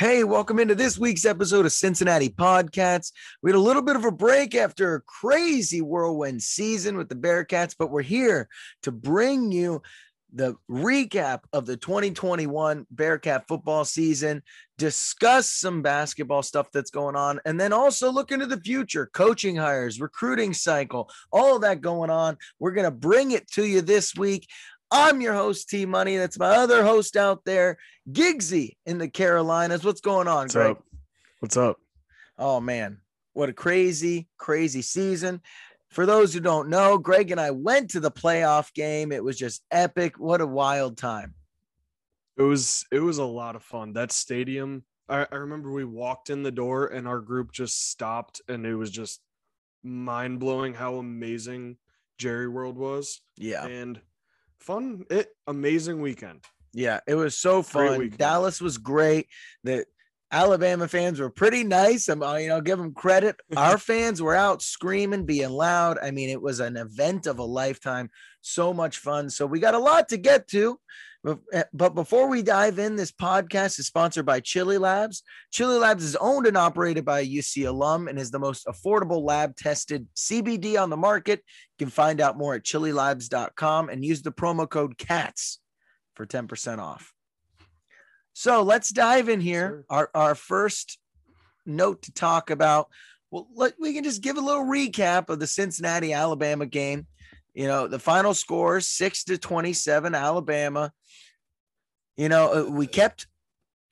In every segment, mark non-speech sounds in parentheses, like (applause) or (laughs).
Hey, welcome into this week's episode of Cincinnati Podcasts. We had a little bit of a break after a crazy whirlwind season with the Bearcats, but we're here to bring you the recap of the 2021 Bearcat football season, discuss some basketball stuff that's going on, and then also look into the future coaching hires, recruiting cycle, all of that going on. We're going to bring it to you this week. I'm your host, T Money. That's my other host out there, Gigsy in the Carolinas. What's going on, What's Greg? up? What's up? Oh man, what a crazy, crazy season. For those who don't know, Greg and I went to the playoff game. It was just epic. What a wild time. It was it was a lot of fun. That stadium, I, I remember we walked in the door and our group just stopped and it was just mind blowing how amazing Jerry World was. Yeah. And fun, it amazing weekend. Yeah, it was so fun. Dallas was great. The Alabama fans were pretty nice. I'm, uh, you know, give them credit. (laughs) Our fans were out screaming, being loud. I mean, it was an event of a lifetime. So much fun. So we got a lot to get to. But, eh, before we dive in, this podcast is sponsored by Chilly Labs. Chilly Labs is owned and operated by a UC alum and is the most affordable lab tested CBD on the market. You can find out more at chillylabs.com and use the promo code CATS for 10% off. So let's dive in here. Our, our first note to talk about. Well, let, we can just give a little recap of the Cincinnati Alabama game. You know, the final score six to 27, Alabama. You know, uh, we kept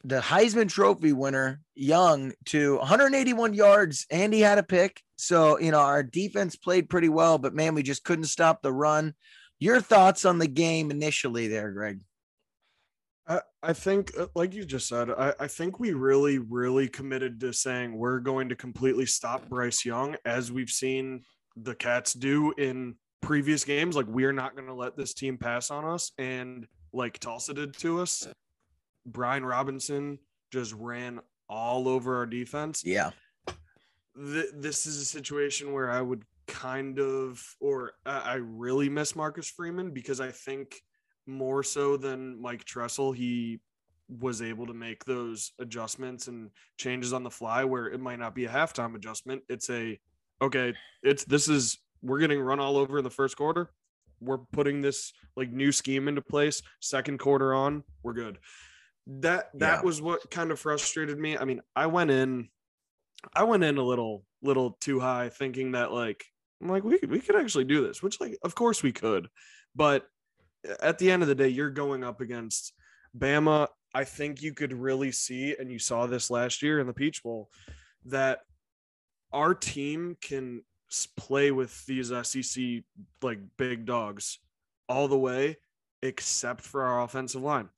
the Heisman Trophy winner Young to 181 yards, and he had a pick. So, you know, our defense played pretty well, but man, we just couldn't stop the run. Your thoughts on the game initially there, Greg? I, I think, uh, like you just said, I, I think we really, really committed to saying we're going to completely stop Bryce Young, as we've seen the Cats do in previous games. Like, we are not going to let this team pass on us. And like Tulsa did to us, Brian Robinson just ran all over our defense. Yeah. Th- this is a situation where I would kind of, or I I really miss Marcus Freeman because I think more so than Mike Tressel, he was able to make those adjustments and changes on the fly where it might not be a halftime adjustment. It's a, okay, it's this is, we're getting run all over in the first quarter. We're putting this like new scheme into place. Second quarter on, we're good. That that Yeah. was what kind of frustrated me. I mean, I went in, I went in a little little too high, thinking that like I'm like we could, we could actually do this, which like of course we could, but at the end of the day, you're going up against Bama. I think you could really see, and you saw this last year in the Peach Bowl, that our team can play with these uh, SEC like big dogs all the way, except for our offensive line.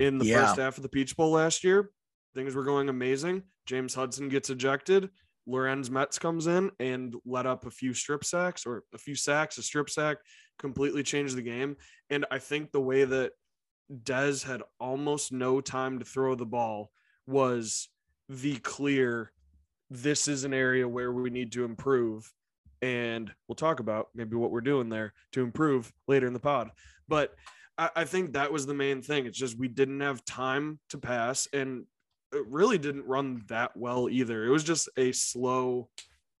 In the Yeah. first half of the Peach Bowl last year, things were going amazing. James Hudson gets ejected. Lorenz Metz comes in and let up a few strip sacks or a few sacks, a strip sack, completely changed the game. And I think the way that Dez had almost no time to throw the ball was the clear this is an area where we need to improve. And we'll talk about maybe what we're doing there to improve later in the pod. But I, I think that was the main thing. It's just we didn't have time to pass and it really didn't run that well either. It was just a slow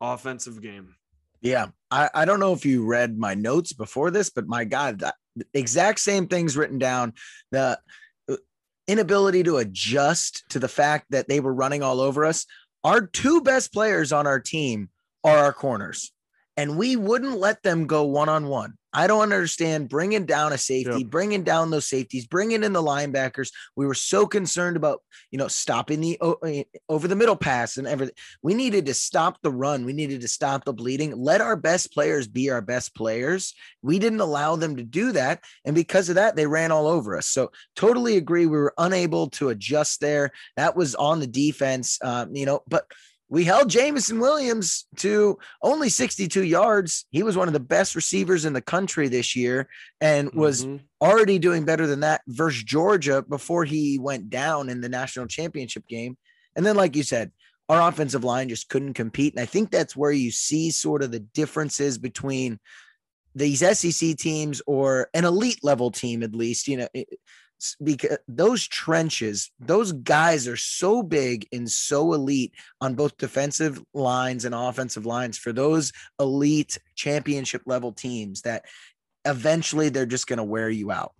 offensive game. Yeah. I, I don't know if you read my notes before this, but my God, that exact same things written down. The uh, inability to adjust to the fact that they were running all over us. Our two best players on our team are our corners, and we wouldn't let them go one on one. I don't understand bringing down a safety, Yep. bringing down those safeties, bringing in the linebackers. We were so concerned about, you know, stopping the eh, over the middle pass and everything. We needed to stop the run. We needed to stop the bleeding. Let our best players be our best players. We didn't allow them to do that. And because of that, they ran all over us. So totally agree. We were unable to adjust there. That was on the defense, um, you know, but we held Jameson Williams to only 62 yards. He was one of the best receivers in the country this year and was Mhm. already doing better than that versus Georgia before he went down in the national championship game. And then, like you said, our offensive line just couldn't compete. And I think that's where you see sort of the differences between these SEC teams or an elite level team, at least. You know, because those trenches, those guys are so big and so elite on both defensive lines and offensive lines for those elite championship level teams that eventually they're just going to wear you out.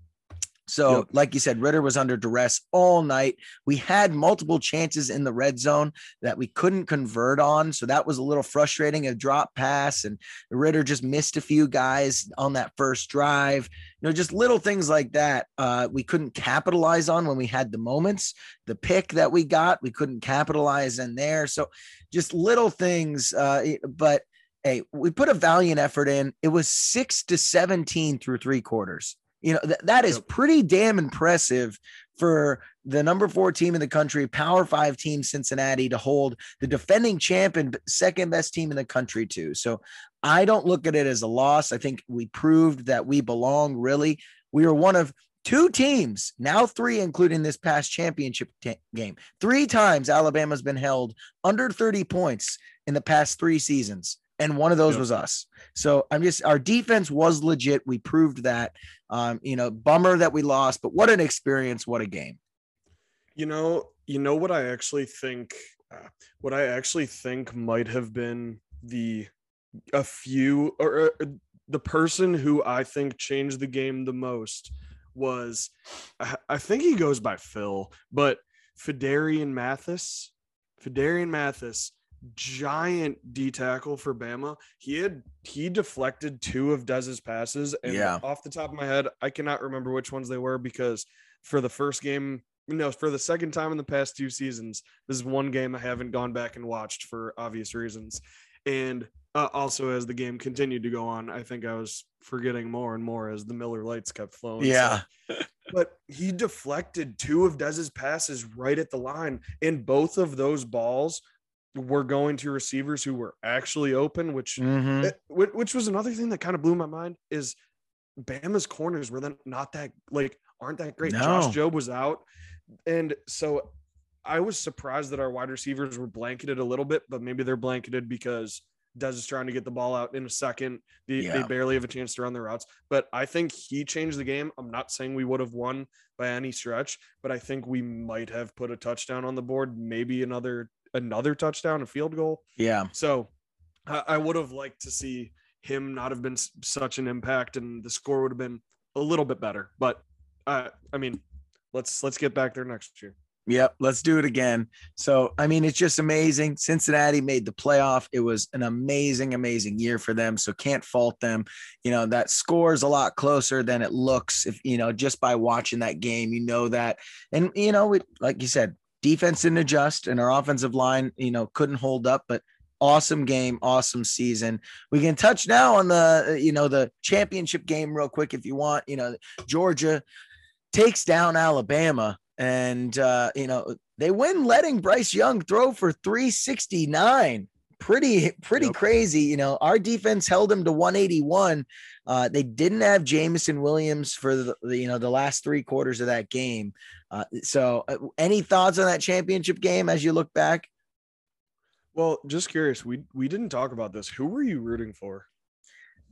So, yep. like you said, Ritter was under duress all night. We had multiple chances in the red zone that we couldn't convert on. So that was a little frustrating. A drop pass, and Ritter just missed a few guys on that first drive. You know, just little things like that. Uh, we couldn't capitalize on when we had the moments. The pick that we got, we couldn't capitalize in there. So just little things. Uh, but hey, we put a valiant effort in. It was six to 17 through three quarters. You know, th- that is pretty damn impressive for the number four team in the country, Power Five team Cincinnati, to hold the defending champ and second best team in the country, too. So I don't look at it as a loss. I think we proved that we belong, really. We are one of two teams, now three, including this past championship t- game. Three times Alabama's been held under 30 points in the past three seasons and one of those yep. was us. So I'm just our defense was legit. We proved that. Um, you know, bummer that we lost, but what an experience! What a game. You know, you know what I actually think. Uh, what I actually think might have been the a few or uh, the person who I think changed the game the most was I, I think he goes by Phil, but Phidarian Mathis. Phidarian Mathis giant D tackle for Bama. He had he deflected two of Dez's passes, and yeah. off the top of my head, I cannot remember which ones they were because for the first game, no, for the second time in the past two seasons, this is one game I haven't gone back and watched for obvious reasons, and uh, also as the game continued to go on, I think I was forgetting more and more as the Miller Lites kept flowing. Yeah. So, (laughs) but he deflected two of Dez's passes right at the line, and both of those balls were going to receivers who were actually open, which mm-hmm. Eh, which was another thing that kind of blew my mind is Bama's corners were then not that like aren't that great. No. Josh Jobe was out, and so I was surprised that our wide receivers were blanketed a little bit, but maybe they're blanketed because Dez is trying to get the ball out in a second. They, yeah. they barely have a chance to run their routes, but I think he changed the game. I'm not saying we would have won by any stretch, but I think we might have put a touchdown on the board, maybe another another touchdown, a field goal. Yeah. So I, I would have liked to see him not have been such an impact, and the score would have been a little bit better. But uh, I mean, let's let's get back there next year. Yep, let's do it again. So, I mean, it's just amazing. Cincinnati made the playoff. It was an amazing, amazing year for them. So, can't fault them. You know, that score is a lot closer than it looks. If, you know, just by watching that game, you know that. And, you know, like you said, defense didn't adjust and our offensive line, you know, couldn't hold up, but awesome game, awesome season. We can touch now on the, you know, the championship game real quick if you want. You know, Georgia takes down Alabama and, uh, you know, they win letting Bryce Young throw for 369 pretty pretty yep. crazy. You know, our defense held them to 181. Uh, they didn't have Jameson Williams for the, the, you know the last three quarters of that game. Uh, so, uh, any thoughts on that championship game as you look back? Well, just curious. We we didn't talk about this. Who were you rooting for?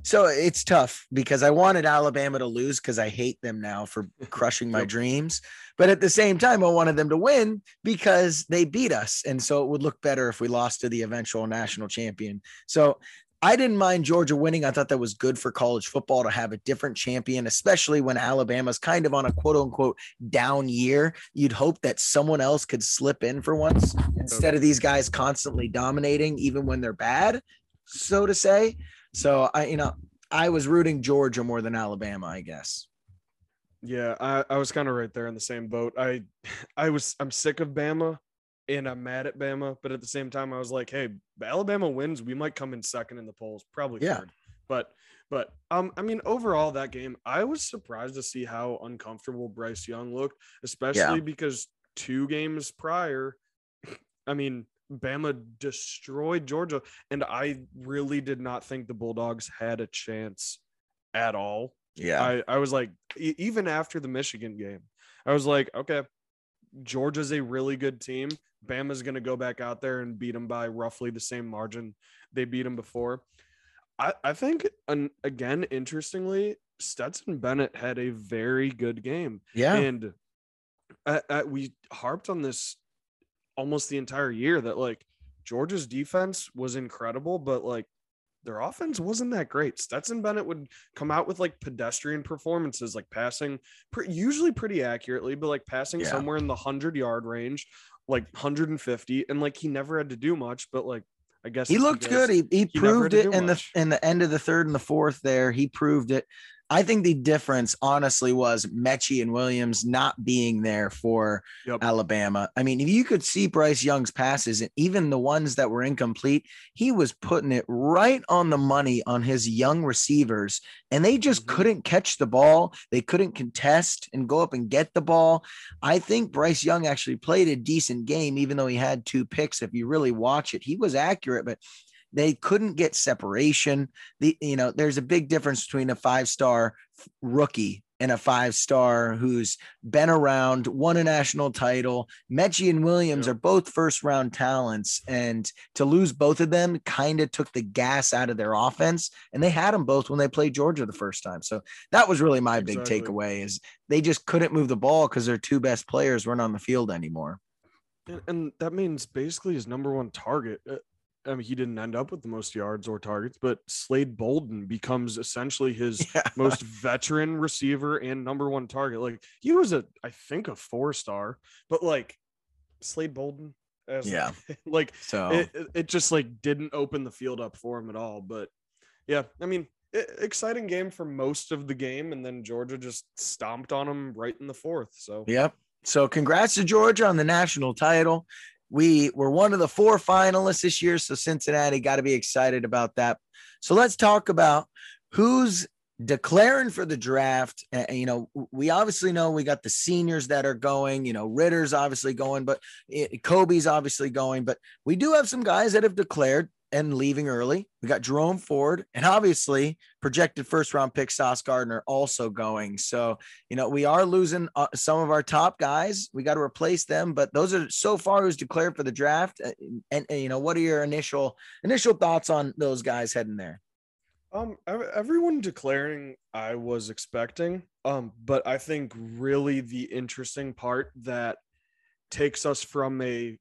So it's tough because I wanted Alabama to lose because I hate them now for (laughs) crushing my dreams. But at the same time, I wanted them to win because they beat us. And so it would look better if we lost to the eventual national champion. So I didn't mind Georgia winning. I thought that was good for college football to have a different champion, especially when Alabama's kind of on a quote unquote down year. You'd hope that someone else could slip in for once instead of these guys constantly dominating, even when they're bad, so to say. So I, you know, I was rooting Georgia more than Alabama, I guess. Yeah, I, I was kind of right there in the same boat. I (laughs) I was I'm sick of Bama and I'm mad at Bama, but at the same time I was like, hey, Alabama wins, we might come in second in the polls, probably yeah. third. But but um I mean overall that game, I was surprised to see how uncomfortable Bryce Young looked, especially yeah. because two games prior, (laughs) I mean, Bama destroyed Georgia, and I really did not think the Bulldogs had a chance at all. Yeah, I, I was like, even after the Michigan game, I was like, okay, Georgia's a really good team. Bama's going to go back out there and beat them by roughly the same margin they beat them before. I, I think an, again, interestingly, Stetson Bennett had a very good game. Yeah. And uh, uh, we harped on this almost the entire year that like Georgia's defense was incredible, but like their offense wasn't that great. Stetson Bennett would come out with like pedestrian performances, like passing pre- usually pretty accurately, but like passing Yeah. somewhere in the 100 yard range, like 150. And like he never had to do much, but like I guess He looked because- good. He, he he proved it in the in the end of the third and the fourth there. He proved it. I think the difference, honestly, was Metchie and Williams not being there for Yep. Alabama. I mean, if you could see Bryce Young's passes and even the ones that were incomplete, he was putting it right on the money on his young receivers, and they just Mhm. couldn't catch the ball. They couldn't contest and go up and get the ball. I think Bryce Young actually played a decent game, even though he had two picks. If you really watch it, he was accurate, but they couldn't get separation. The you know, there's a big difference between a five star rookie and a five star who's been around, won a national title. Metchie and Williams Yep. are both first round talents, and to lose both of them kind of took the gas out of their offense. And they had them both when they played Georgia the first time. So that was really my big takeaway is they just couldn't move the ball because their two best players weren't on the field anymore. And, and that means basically his number one target. Uh, I mean, he didn't end up with the most yards or targets, but Slade Bolden becomes essentially his (laughs) Yeah. most veteran receiver and number one target. Like he was a, I think, a four star, but like Slade Bolden, as Yeah. (laughs) like So it, it- it just like didn't open the field up for him at all. But yeah, I mean, e- exciting game for most of the game, and then Georgia just stomped on him right in the fourth. So Yep. So congrats to Georgia on the national title. We were one of the four finalists this year. So Cincinnati got to be excited about that. So let's talk about who's declaring for the draft. You know, we obviously know we got the seniors that are going, you know, Ritter's obviously going, but it, Coby's obviously going, but we do have some guys that have declared and leaving early. We got Jerome Ford and obviously projected first round pick Sauce Gardner also going. So, you know, we are losing uh, some of our top guys. We got to replace them, but those are so far who's declared for the draft. Uh, And, and, you know, what are your initial initial thoughts on those guys heading there? Um, everyone declaring I was expecting. Um, but I think really the interesting part that takes us from a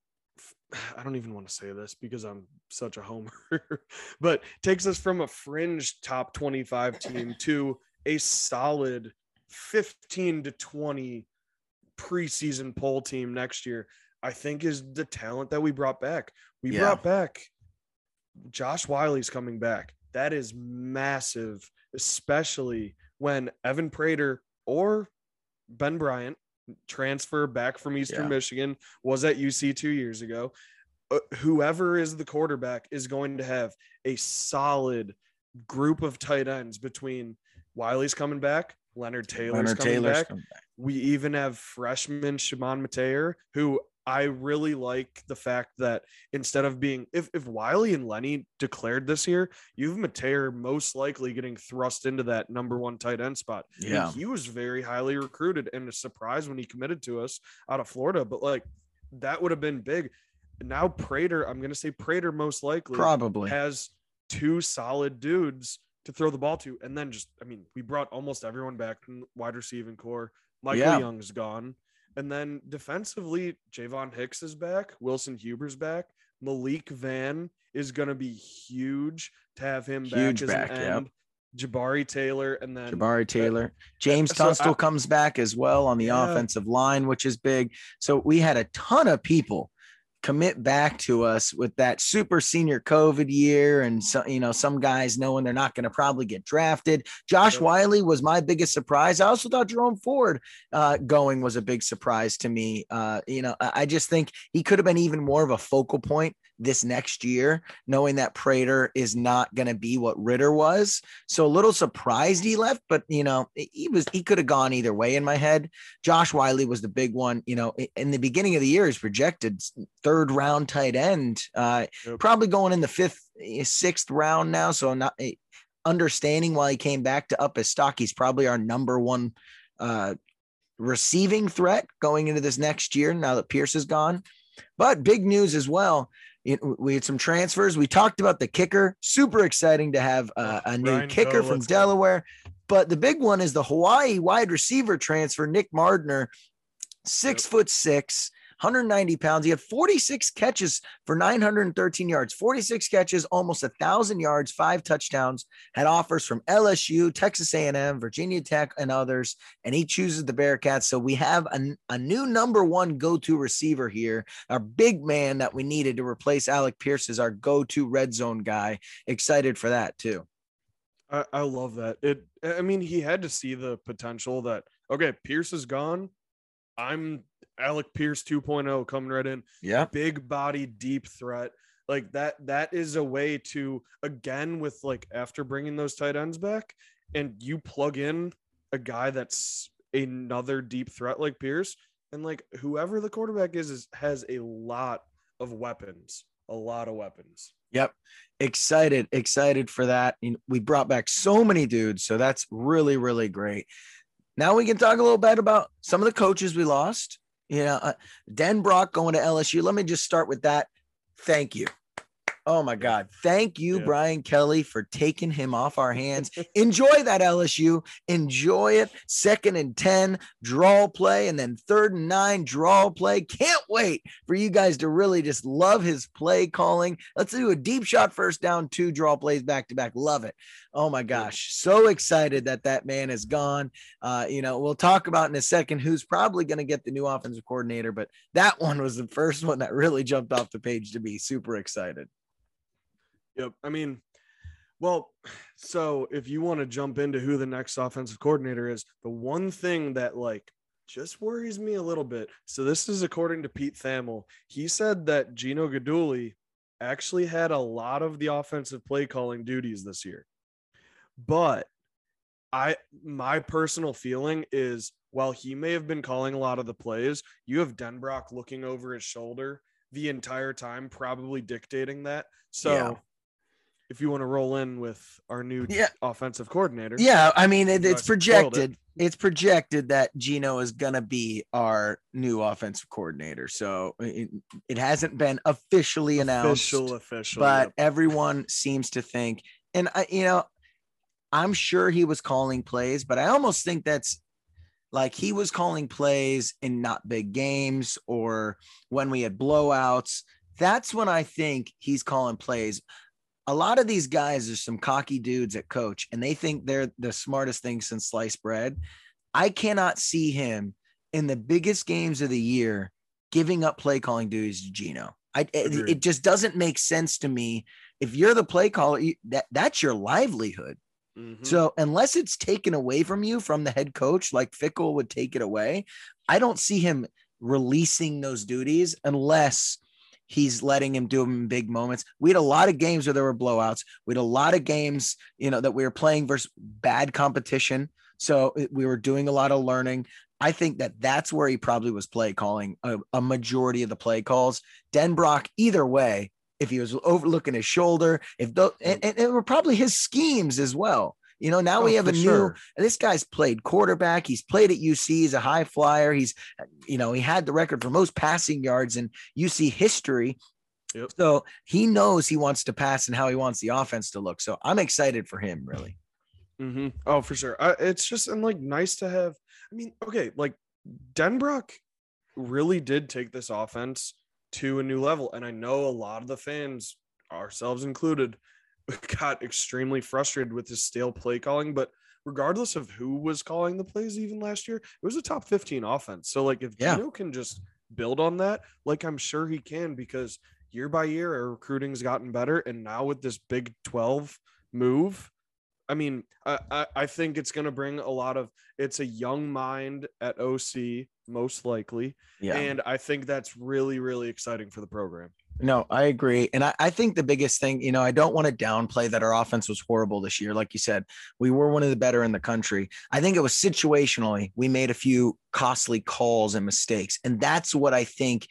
(sighs) I don't even want to say this because I'm such a homer, (laughs) but takes us from a fringe top 25 team (laughs) to a solid 15 to 20 preseason poll team next year. I think is the talent that we brought back. We Yeah. brought back Josh Wiley's coming back. That is massive, especially when Evan Prater or Ben Bryant transfer back from Eastern Yeah. Michigan was at UC two years ago. Uh, whoever is the quarterback is going to have a solid group of tight ends between Wiley's coming back, Leonard Taylor's Leonard coming Taylor's back. coming back. We even have freshman Shimon Metayer, who I really like the fact that instead of being if, if Wiley and Lenny declared this year, you have Metayer most likely getting thrust into that number one tight end spot. Yeah. he was very highly recruited and a surprise when he committed to us out of Florida, but like that would have been big. Now Prater, I'm gonna say Prater most likely Probably. has two solid dudes to throw the ball to. And then just, I mean, we brought almost everyone back in wide receiving core. Michael Yeah. Young's gone. And then defensively, Javon Hicks is back. Wilson Huber's back. Malik Vann is going to be huge to have him Huge back as back, an yep. end. Jabari Taylor and then Jabari Taylor, James so I- Tunstall comes back as well on the Yeah. offensive line, which is big. So we had a ton of people commit back to us with that super senior COVID year, and so you know some guys knowing they're not going to probably get drafted. Josh. Wiley was my biggest surprise. I also thought Jerome Ford uh, going was a big surprise to me. Uh, you know, I just think he could have been even more of a focal point this next year, knowing that Prater is not going to be what Ritter was. So a little surprised he left, but you know, he was he could have gone either way in my head. Josh Wiley was the big one. You know, in the beginning of the year, he's projected third round tight end, uh, Yep. probably going in the fifth, eh, sixth round now. So not eh, understanding why he came back to up his stock. He's probably our number one uh, receiving threat going into this next year now that Pierce is gone. But big news as well. It- we had some transfers. We talked about the kicker. Super exciting to have uh, a new Ryan kicker Coe, from let's go. Delaware. But the big one is the Hawaii wide receiver transfer, Nick Mardner, six Yep. foot six, 190 pounds. He had 46 catches for 913 yards, 46 catches, almost a thousand yards, five touchdowns. Had offers from LSU, Texas A&M, Virginia Tech, and others, and he chooses the Bearcats. So we have a, a new number one go-to receiver here, our big man that we needed to replace Alec Pierce as our go-to red zone guy. Excited for that too. I, I love that. It I mean, he had to see the potential that okay, Pierce is gone. I'm Alec Pierce 2.0 coming right in. Yeah. Big body, deep threat. Like that, that is a way to again with like after bringing those tight ends back and you plug in a guy that's another deep threat like Pierce, and like whoever the quarterback is, is has a lot of weapons, a lot of weapons. Yep. Excited, excited for that. We brought back so many dudes. So that's really, really great. Now we can talk a little bit about some of the coaches we lost. Know, uh, Denbrock going to LSU. Let me just start with that. Thank you. Oh my God. Thank you, Yeah. Brian Kelly, for taking him off our hands. (laughs) Enjoy that LSU. Enjoy it. Second and 10, draw play, and then third and nine, draw play. Can't wait for you guys to really just love his play calling. Let's do a deep shot first down, two draw plays back to back. Love it. Oh my gosh. So excited that that man is gone. Uh, you know, we'll talk about in a second who's probably going to get the new offensive coordinator, but that one was the first one that really jumped off the page to be super excited. Yep. I mean, well, (sighs) so if you want to jump into who the next offensive coordinator is, the one thing that like just worries me a little bit. So this is according to Pete Thamel. He said that Gino Guidugli actually had a lot of the offensive play calling duties this year. But I my personal feeling is while he may have been calling a lot of the plays, you have Denbrock looking over his shoulder the entire time, probably dictating that. So Yeah. If you want to roll in with our new Yeah. offensive coordinator, Yeah, I mean, it, it's spoiled it. projected. It's projected that Gino is gonna be our new offensive coordinator. So it, it hasn't been officially announced, official, official. but yep. everyone seems to think, and I, you know, I'm sure he was calling plays, but I almost think that's like he was calling plays in not big games or when we had blowouts. That's when I think he's calling plays. A lot of these guys are some cocky dudes at coach, and they think they're the smartest thing since sliced bread. I cannot see him in the biggest games of the year giving up play calling duties to Gino. I, it, it just doesn't make sense to me. If you're the play caller, you, that that's your livelihood. Mhm. So unless it's taken away from you from the head coach, like Fickell would take it away, I don't see him releasing those duties unless he's letting him do them in big moments. We had a lot of games where there were blowouts. We had a lot of games, you know, that we were playing versus bad competition. So uh, we were doing a lot of learning. I think that that's where he probably was play calling a, a majority of the play calls. Denbrock, either way, if he was overlooking his shoulder, if the, and, and it were probably his schemes as well. You know, now Oh, we have a new sure. this guy's played quarterback. He's played at UC. He's a high flyer. He's, you know, he had the record for most passing yards in UC history. Yep. So he knows he wants to pass and how he wants the offense to look. So I'm excited for him, really. Mm-hmm. Oh, for sure. I, it's just and like nice to have. I mean, okay, like Denbrock really did take this offense to a new level, and I know a lot of the fans, ourselves included, (laughs) got extremely frustrated with his stale play calling. But regardless of who was calling the plays, even last year, it was a top 15 offense. So like, if Yeah. Gino can just build on that, like I'm sure he can, because year by year our recruiting's gotten better, and now with this Big 12 move. I mean, I, I, I think it's going to bring a lot of. It's a young mind at OC, most likely, Yeah. and I think that's really, really exciting for the program. No, I agree. And I, I think the biggest thing, you know, I don't want to downplay that our offense was horrible this year. Like you said, we were one of the better in the country. I think it was situationally, we made a few costly calls and mistakes. And that's what I think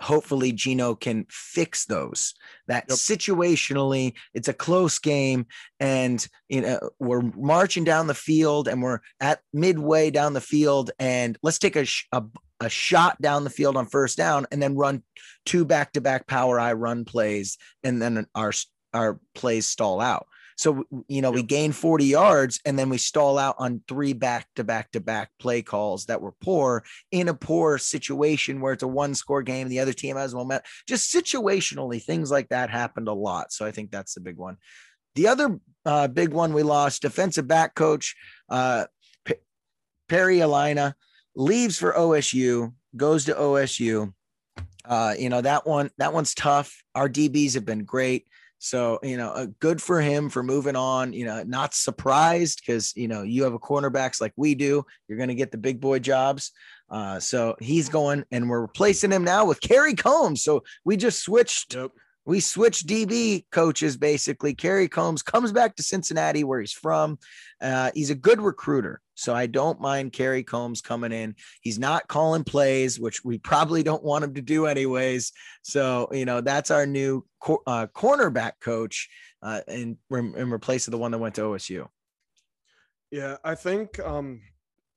hopefully Gino can fix those. That Yep. situationally, it's a close game, and you know we're marching down the field, and we're at midway down the field, and let's take a, a a shot down the field on first down and then run two back to back power eye run plays and then our our plays stall out. So you know, we gain 40 yards and then we stall out on three back to back to back play calls that were poor in a poor situation where it's a one score game, the other team has momentum. Just situationally, things like that happened a lot. So I think that's the big one. The other uh, big one we lost, defensive back coach uh, P- Perry Eliano leaves for OSU, goes to OSU. Uh, you know that one. That one's tough. Our DBs have been great. So, you know, uh, good for him for moving on. You know, not surprised because, you know, you have a cornerbacks like we do. You're going to get the big boy jobs. Uh, so he's going and we're replacing him now with Kerry Combs. So we just switched. We switch DB coaches basically. Kerry Combs comes back to Cincinnati, where he's from. Uh, he's a good recruiter. So I don't mind Kerry Combs coming in. He's not calling plays, which we probably don't want him to do anyways. So, you know, that's our new cor- uh, cornerback coach uh, in, in replace of the one that went to OSU. Yeah, I think um,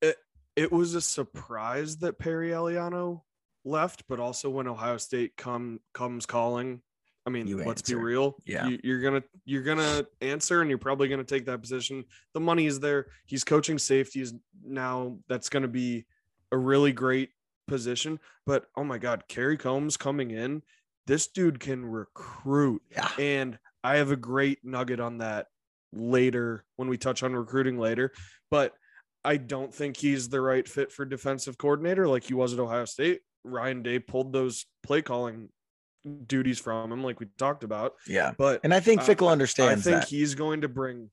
it, it was a surprise that Perry Eliano left, but also when Ohio State come comes calling, I mean, you let's answer. be real. Yeah, you, are gonna you're gonna answer, and you're probably gonna take that position. The money is there. He's coaching safeties now. That's gonna be a really great position. But oh my God, Kerry Combs coming in. This dude can recruit. Yeah. And I have a great nugget on that later when we touch on recruiting later. But I don't think he's the right fit for defensive coordinator like he was at Ohio State. Ryan Day pulled those play calling duties from him, like we talked about. Yeah. But and I think Fickell uh, understands. I think that. he's going to bring.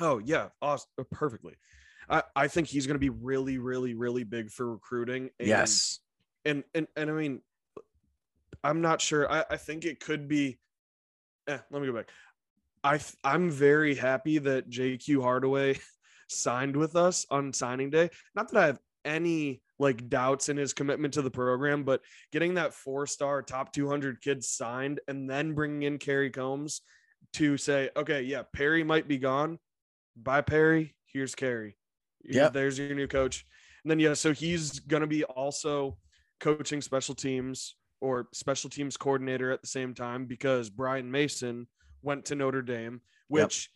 Oh yeah, awesome, uh, perfectly. I, I think he's going to be really, really, really big for recruiting. And, yes. And and and I mean, I'm not sure. I, I think it could be. Eh, let me go back. I I'm very happy that JQ Hardaway (laughs) signed with us on signing day. Not that I have any like doubts in his commitment to the program, but getting that four star top 200 kids signed and then bringing in Kerry Combs to say, okay, yeah, Perry might be gone. Bye, Perry. Here's Kerry. Yeah, there's your new coach. And then, yeah, so he's going to be also coaching special teams or special teams coordinator at the same time because Brian Mason went to Notre Dame, which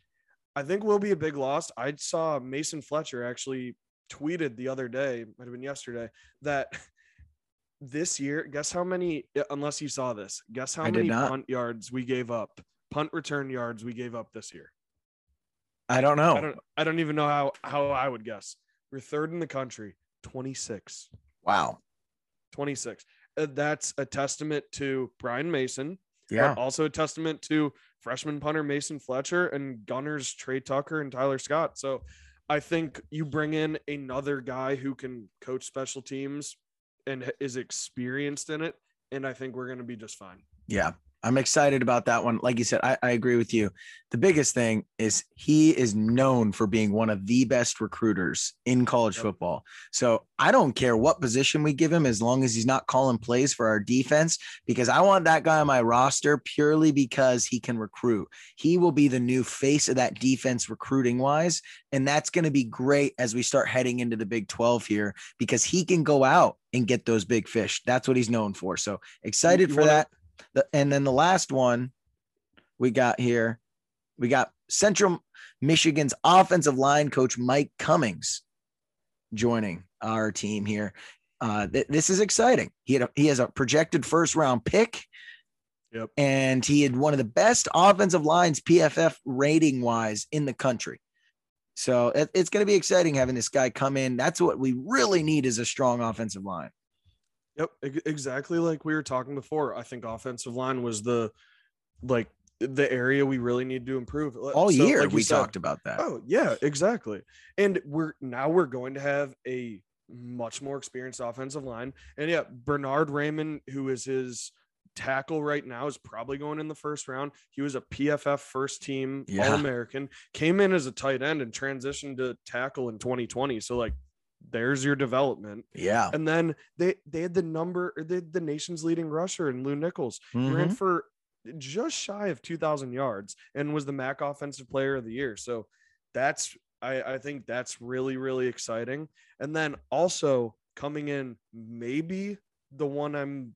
yep. I think will be a big loss. I saw Mason Fletcher actually tweeted the other day, might have been yesterday, that (laughs) this year, guess how many, unless you saw this, guess how I many punt yards we gave up, punt return yards we gave up this year? I don't know. I don't, I don't even know how, how I would guess. We're third in the country, 26. Wow. 26. Uh, that's a testament to Brian Mason. Yeah. Also a testament to freshman punter Mason Fletcher and gunners Trey Tucker and Tyler Scott. So I think you bring in another guy who can coach special teams and is experienced in it, and I think we're going to be just fine. Yeah, I'm excited about that one. Like you said, I, I, agree with you. The biggest thing is he is known for being one of the best recruiters in college yep. football. So I don't care what position we give him as long as he's not calling plays for our defense, because I want that guy on my roster purely because he can recruit. He will be the new face of that defense recruiting wise. And that's going to be great as we start heading into the Big 12 here because he can go out and get those big fish. That's what he's known for. So excited you for wanna- that the, and then the last one we got here, we got Central Michigan's offensive line coach Mike Cummings joining our team here. Uh, th- this is exciting. He had a, he has a projected first round pick. Yep. And he had one of the best offensive lines PFF rating wise in the country. So it, it's going to be exciting having this guy come in. That's what we really need is a strong offensive line. Yep, exactly like we were talking before. I think offensive line was the like the area we really need to improve. All so, year like we said, talked about that. Oh, yeah, exactly. And we're now we're going to have a much more experienced offensive line. And yeah, Bernhard Raimann, who is his tackle right now, is probably going in the first round. He was a PFF first team yeah. All American, came in as a tight end and transitioned to tackle in 2020. So like there's your development. Yeah. And then they they had the number they had the nation's leading rusher in Lew Nichols. Mm-hmm. Ran for just shy of 2000 yards and was the MAC offensive player of the year. So that's I, I think that's really, really exciting. And then also coming in, maybe the one I'm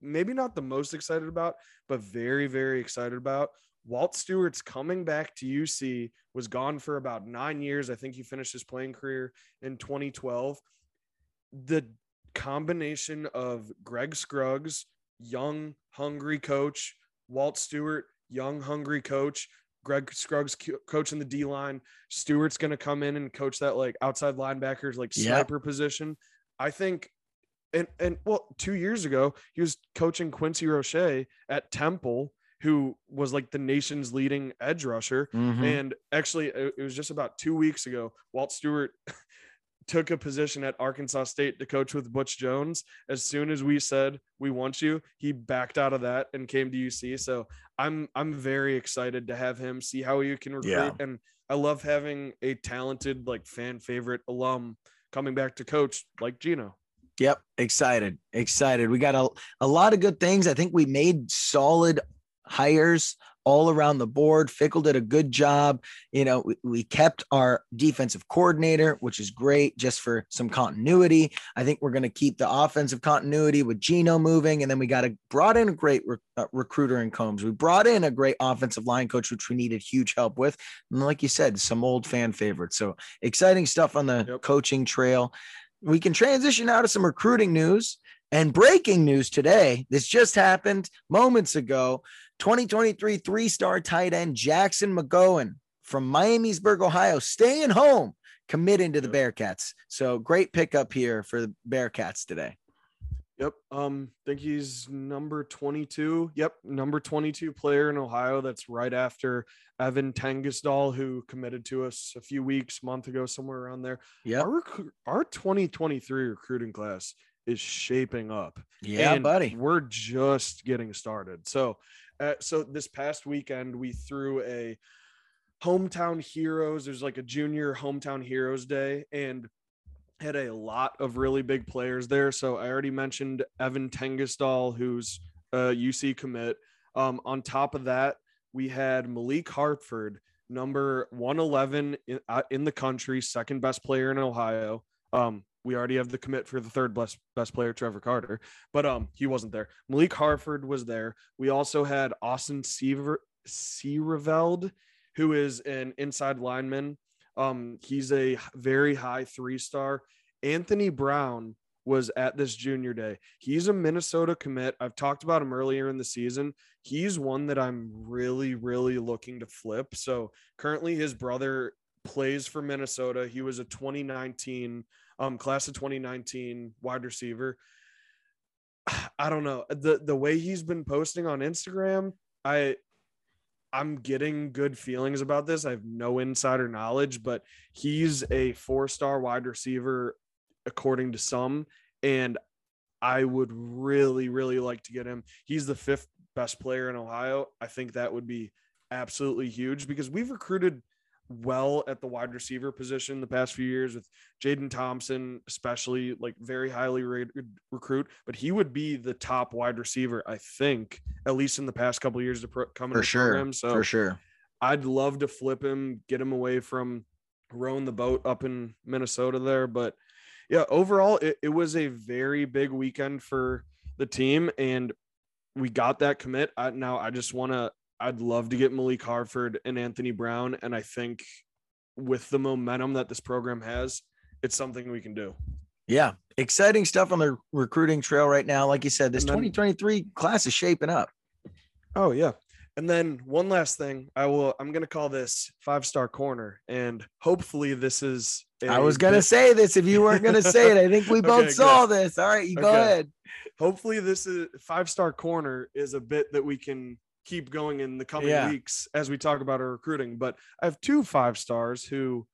maybe not the most excited about, but very, very excited about. Walt Stewart's coming back to UC, was gone for about nine years. I think he finished his playing career in 2012. The combination of Greg Scruggs, young, hungry coach, Walt Stewart, young, hungry coach, Greg Scruggs coaching the D line. Stewart's going to come in and coach that like outside linebackers, like sniper yep. position. I think, and and well, two years ago he was coaching Quincy Roche at Temple, who was like the nation's leading edge rusher. Mm-hmm. And actually, it was just about two weeks ago. Walt Stewart (laughs) took a position at Arkansas State to coach with Butch Jones. As soon as we said we want you, he backed out of that and came to UC. So I'm I'm very excited to have him see how you can recruit. Yeah. And I love having a talented, like fan favorite alum coming back to coach like Gino. Yep, excited, excited. We got a, a lot of good things. I think we made solid hires all around the board. Fickell did a good job. You know, we, we, kept our defensive coordinator, which is great just for some continuity. I think we're going to keep the offensive continuity with Gino moving. And then we got a brought in a great re, uh, recruiter in Combs. We brought in a great offensive line coach, which we needed huge help with. And like you said, some old fan favorites. So exciting stuff on the yep. coaching trail. We can transition now to some recruiting news. And breaking news today, this just happened moments ago. 2023 three star tight end Jackson McGowan from Miamisburg, Ohio, staying home, committing to the Bearcats. So great pickup here for the Bearcats today. Yep. Um, think he's number 22. Yep, number 22 player in Ohio. That's right after Evan Tengesdahl, who committed to us a few weeks, month ago, somewhere around there. Yeah. Our, our 2023 recruiting class is shaping up. Yeah, buddy. We're just getting started. So uh, so this past weekend we threw a hometown heroes. There's like a junior hometown heroes day and had a lot of really big players there. So I already mentioned Evan Tengesdahl, who's a UC commit. Um, on top of that, we had Malik Hartford, number 111 in, uh, in the country, second best player in Ohio. Um, we already have the commit for the third best best player, Trevor Carter, but um he wasn't there. Malik Hartford was there. We also had Austin Seaver Siereveld, who is an inside lineman. Um, he's a very high three star. Anthony Brown was at this junior day. He's a Minnesota commit. I've talked about him earlier in the season. He's one that I'm really, really looking to flip. So currently, his brother plays for Minnesota. He was a 2019 um, class of 2019 wide receiver. (sighs) I don't know the the way he's been posting on Instagram. I I'm getting good feelings about this. I have no insider knowledge, but he's a four star wide receiver according to some, and I would really really like to get him. He's the fifth best player in Ohio. I think that would be absolutely huge because we've recruited well at the wide receiver position the past few years with Jaden Thompson, especially like very highly rated recruit, but he would be the top wide receiver, I think, at least in the past couple years to pro- come for sure. Program. So for sure, I'd love to flip him, get him away from rowing the boat up in Minnesota there. But yeah, overall, it, it was a very big weekend for the team, and we got that commit. I, now I just want to I'd love to get Malik Hartford and Anthony Brown. And I think with the momentum that this program has, it's something we can do. Yeah. Exciting stuff on the recruiting trail right now. Like you said, this then, 2023 class is shaping up. Oh, yeah. And then one last thing, I will I'm gonna call this five star corner. And hopefully this is I was gonna say this if you weren't gonna (laughs) say it. I think we both okay, saw good. this. All right, you okay. go ahead. Hopefully this is five star corner is a bit that we can keep going in the coming yeah. weeks as we talk about our recruiting. But I have two five stars who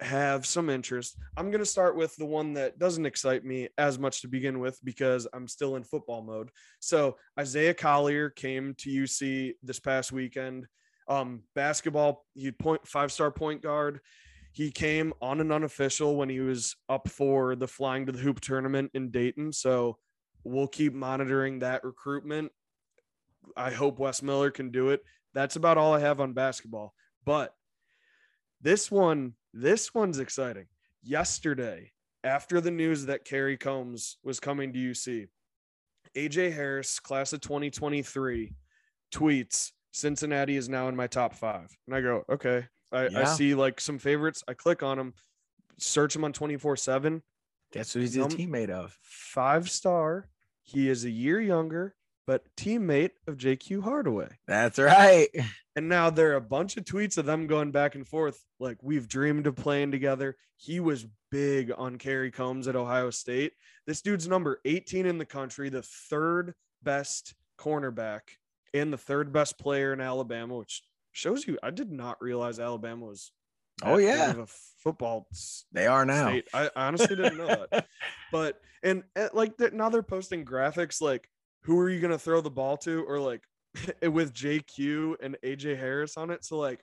have some interest. I'm going to start with the one that doesn't excite me as much to begin with because I'm still in football mode. So Isaiah Collier came to UC this past weekend. Um, basketball, he point five star point guard. He came on an unofficial when he was up for the flying to the hoop tournament in Dayton. So we'll keep monitoring that recruitment I hope Wes Miller can do it. That's about all I have on basketball. But this one, this one's exciting. Yesterday, after the news that Kerry Combs was coming to UC, AJ Harris, class of 2023, tweets Cincinnati is now in my top five. And I go, okay. I, I see like some favorites. I click on them, search him on 24 7. Guess who he's Num- a teammate of? Five star. He is a year younger, but teammate of JQ Hardaway. That's right. (laughs) And now there are a bunch of tweets of them going back and forth. Like we've dreamed of playing together. He was big on Kerry Combs at Ohio State. This dude's number 18 in the country, the third best cornerback and the third best player in Alabama, which shows you I did not realize Alabama was Oh, yeah. of a football They are now. state. I honestly didn't know that. (laughs) But and, and like now they're posting graphics like who are you gonna throw the ball to or like (laughs) with JQ and AJ Harris on it. So like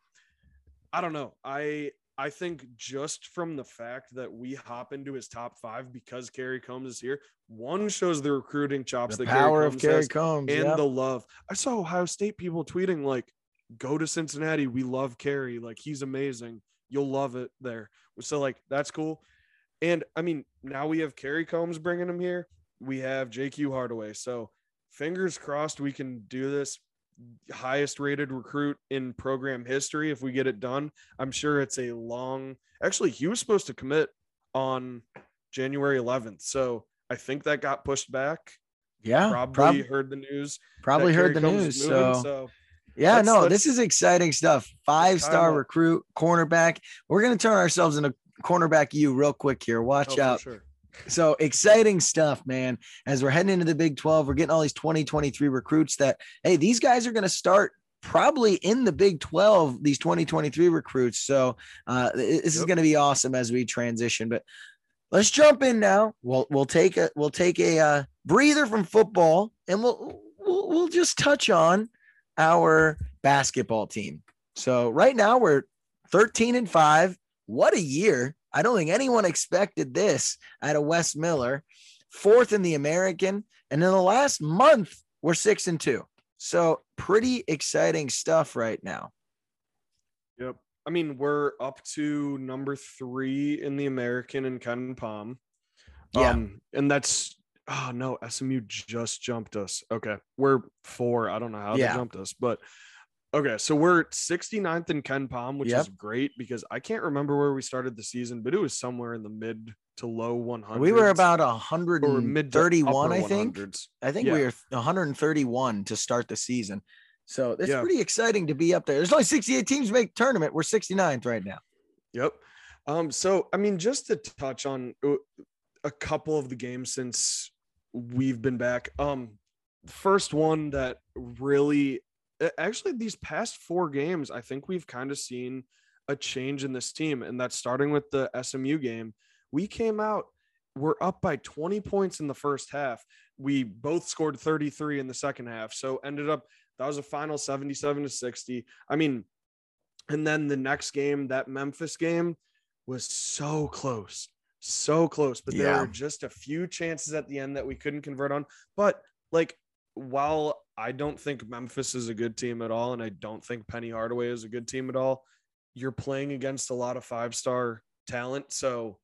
I don't know. I I think just from the fact that we hop into his top five because Kerry Coombs is here, one shows the recruiting chops the that power Kerry of Coombs Kerry has Coombs. and yep. the love. I saw Ohio State people tweeting like, "Go to Cincinnati. We love Kerry. Like he's amazing. You'll love it there." So like that's cool. And I mean, now we have Kerry Coombs bringing him here. We have JQ Hardaway. So fingers crossed we can do this. Highest rated recruit in program history if we get it done. I'm sure it's a long. Actually, he was supposed to commit on January 11th. So I think that got pushed back yeah, probably prob- heard the news. probably heard the news. moving, So yeah, let's- no, this is exciting stuff. Five star recruit, cornerback. We're gonna turn ourselves into cornerback you real quick here. Watch oh, out. sure. So exciting stuff, man. As we're heading into the Big 12, we're getting all these 2023 recruits that, hey, these guys are going to start probably in the Big 12, these 2023 recruits. So uh, th- this is going to be awesome as we transition. But let's jump in now. We'll we'll take a we'll take a uh, breather from football and we'll, we'll we'll just touch on our basketball team. So right now we're 13 and 5. What a year. I don't think anyone expected this out of Wes Miller, fourth in the American. And in the last month, we're six and two. So pretty exciting stuff right now. Yep. I mean, we're up to number three in the American and KenPom. Yeah. Um, and that's oh no, SMU just jumped us. Okay. We're four. I don't know how Yeah. they jumped us, but okay. So we're 69th in KenPom, which Yep. is great because I can't remember where we started the season, but it was somewhere in the mid to low 100s. We were about or mid to 131, I think. 100s. I think we Yeah. were 131 to start the season. So it's Yeah. pretty exciting to be up there. There's only 68 teams make tournament. We're 69th right now. Yep. Um, so I mean, just to touch on uh, a couple of the games since we've been back. Um, first one that really actually these past four games, I think we've kind of seen a change in this team, and that's starting with the SMU game. We came out, we're up by 20 points in the first half. We both scored 33 in the second half. So ended up that was a final 77 to 60. I mean, and then the next game, that Memphis game, was so close, so close. But there were just a few chances at the end that we couldn't convert on. But like, while I don't think Memphis is a good team at all, and I don't think Penny Hardaway is a good team at all, you're playing against a lot of five star talent. So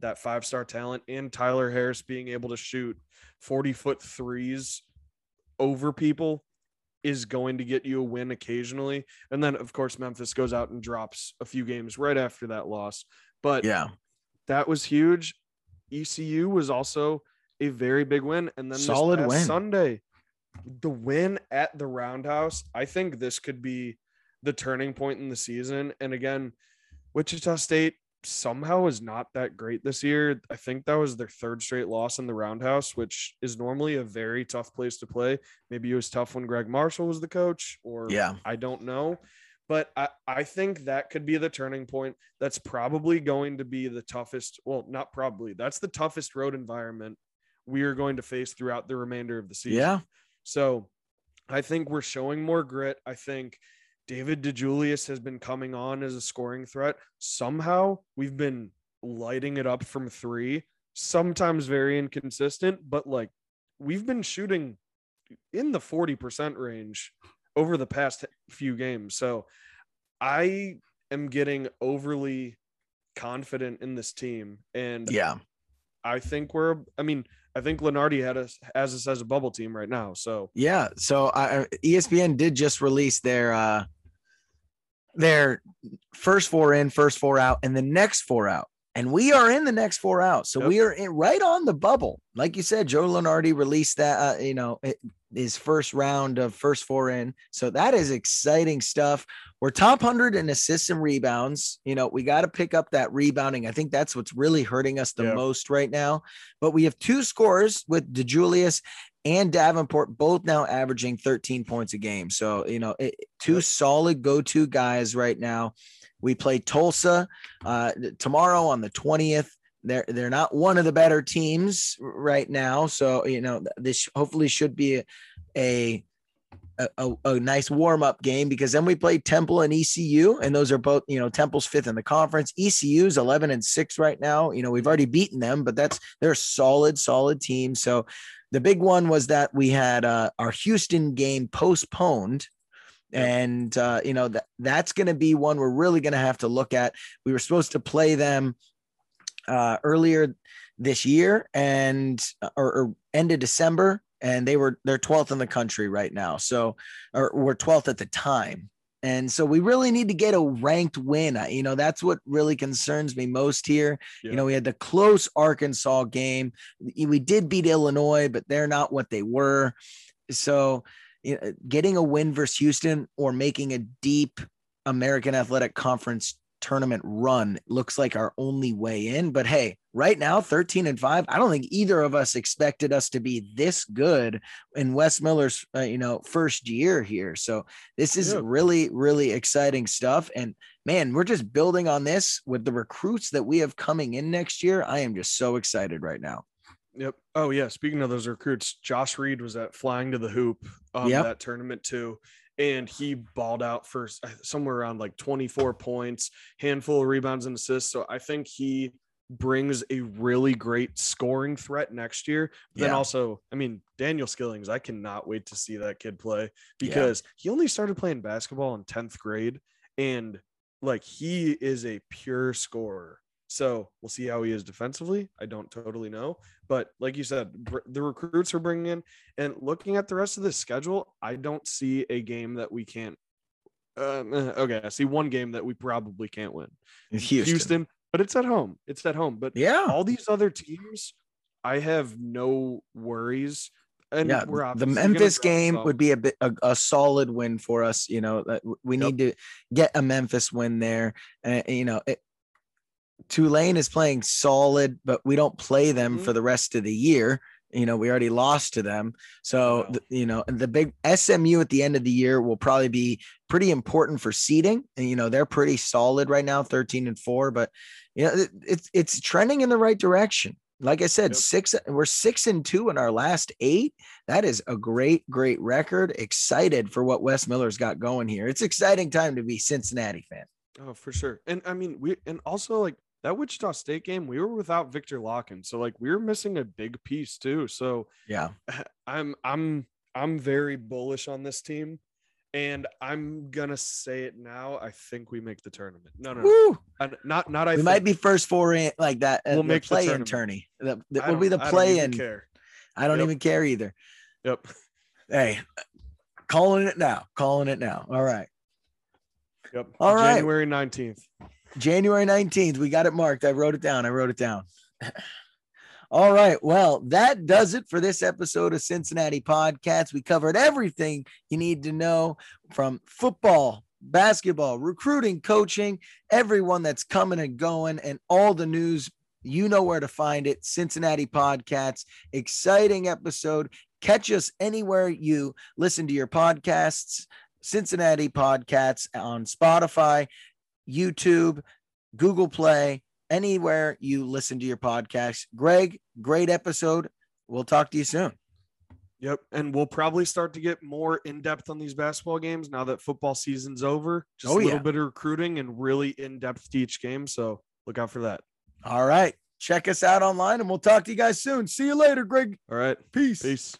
that five star talent and Tyler Harris being able to shoot 40 foot threes over people is going to get you a win occasionally. And then, of course, Memphis goes out and drops a few games right after that loss. But Yeah. that was huge. ECU was also a very big win. And then Solid win. Sunday, the win at the Roundhouse. I think this could be the turning point in the season. And again, Wichita State somehow is not that great this year. I think that was their third straight loss in the Roundhouse, which is normally a very tough place to play. Maybe it was tough when Gregg Marshall was the coach, or Yeah. I don't know. But I, I think that could be the turning point. That's probably going to be the toughest. Well, not probably. That's the toughest road environment we are going to face throughout the remainder of the season. Yeah. So I think we're showing more grit. I think David DeJulius has been coming on as a scoring threat. Somehow we've been lighting it up from three, sometimes very inconsistent, but like we've been shooting in the 40% range over the past few games. So I am getting overly confident in this team. And Yeah. I think we're. I mean, I think Lunardi had us as us as a bubble team right now. So Yeah. So I, ESPN did just release their uh their first four in, first four out, and the next four out. And we are in the next four out. So Yep. we are in right on the bubble. Like you said, Joe Lunardi released that, uh, you know, it, his first round of first four in. So that is exciting stuff. We're top 100 in assists and rebounds. You know, we got to pick up that rebounding. I think that's what's really hurting us the Yeah. most right now. But we have two scores with DeJulius and Davenport both now averaging 13 points a game. So, you know, it, two Yep. solid go to guys right now. We play Tulsa uh, tomorrow on the 20th. They're, they're not one of the better teams right now. So, you know, this hopefully should be a, a a, a nice warm up game because then we play Temple and ECU, and those are both, you know, Temple's fifth in the conference. ECU's 11 and six right now. You know, we've already beaten them, but that's they're a solid, solid team. So the big one was that we had uh, our Houston game postponed. And uh, you know that that's going to be one we're really going to have to look at. We were supposed to play them uh, earlier this year and or, or end of December, and they were they're 12th in the country right now. So or we're 12th at the time. And so we really need to get a ranked win. I- You know, that's what really concerns me most here. Yeah. You know, we had the close Arkansas game. We did beat Illinois, but they're not what they were. So, you know, getting a win versus Houston or making a deep American Athletic Conference tournament run looks like our only way in. But hey, right now, 13 and five, I don't think either of us expected us to be this good in Wes Miller's, uh, you know, first year here. So this is Yeah. really, really exciting stuff. And man, we're just building on this with the recruits that we have coming in next year. I am just so excited right now. Yep. Oh yeah. Speaking of those recruits, Josh Reed was at flying to the hoop um Yep. that tournament too. And he balled out for uh, somewhere around like 24 points, handful of rebounds and assists. So I think he brings a really great scoring threat next year. But then also, I mean, Daniel Skillings, I cannot wait to see that kid play Yeah. because he only started playing basketball in 10th grade and like he is a pure scorer. So we'll see how he is defensively. I don't totally know, but like you said, the recruits are bringing in, and looking at the rest of the schedule, I don't see a game that we can't. Um, eh, okay, I see one game that we probably can't win. Houston. but it's at home. It's at home. But Yeah. all these other teams, I have no worries. And yeah, the Memphis game would be a bit a, a solid win for us. You know, we Yep. need to get a Memphis win there. And you know, it, Tulane is playing solid, but we don't play them Mhm. for the rest of the year. You know, we already lost to them. So, Wow. you know, the big SMU at the end of the year will probably be pretty important for seeding. And, you know, they're pretty solid right now, 13 and four, but, you know, it, it's, it's trending in the right direction. Like I said, Yep. six, we're six and two in our last eight. That is a great, great record. Excited for what Wes Miller's got going here. It's exciting time to be Cincinnati fan. Oh, for sure. And I mean, we and also like that Wichita State game, we were without Viktor Lakhin. So like we were missing a big piece too. So Yeah. I'm I'm I'm very bullish on this team. And I'm gonna say it now. I think we make the tournament. No, no, no. Woo. I- not not I we think. might be first four in like that. Uh, We'll the make the play in tournament. tourney. The, the, I will be the I don't play even in. care. I don't Yep. even care either. Yep. Hey, calling it now. Calling it now. All right. Yep. All right. January 19th. January 19th. We got it marked. I wrote it down. I wrote it down. (laughs) All right. Well, that does it for this episode of Cincinnati Podcasts. We covered everything you need to know from football, basketball, recruiting, coaching, everyone that's coming and going, and all the news. You know where to find it. Cincinnati Podcasts. Exciting episode. Catch us anywhere you listen to your podcasts. Cincinnati Podcasts on Spotify, YouTube, Google Play, anywhere you listen to your podcast. Greg, great episode. We'll talk to you soon. Yep. And we'll probably start to get more in depth on these basketball games now that football season's over. Just Oh, a little yeah. bit of recruiting and really in depth to each game. So look out for that. All right. Check us out online and we'll talk to you guys soon. See you later, Greg. All right. Peace. Peace.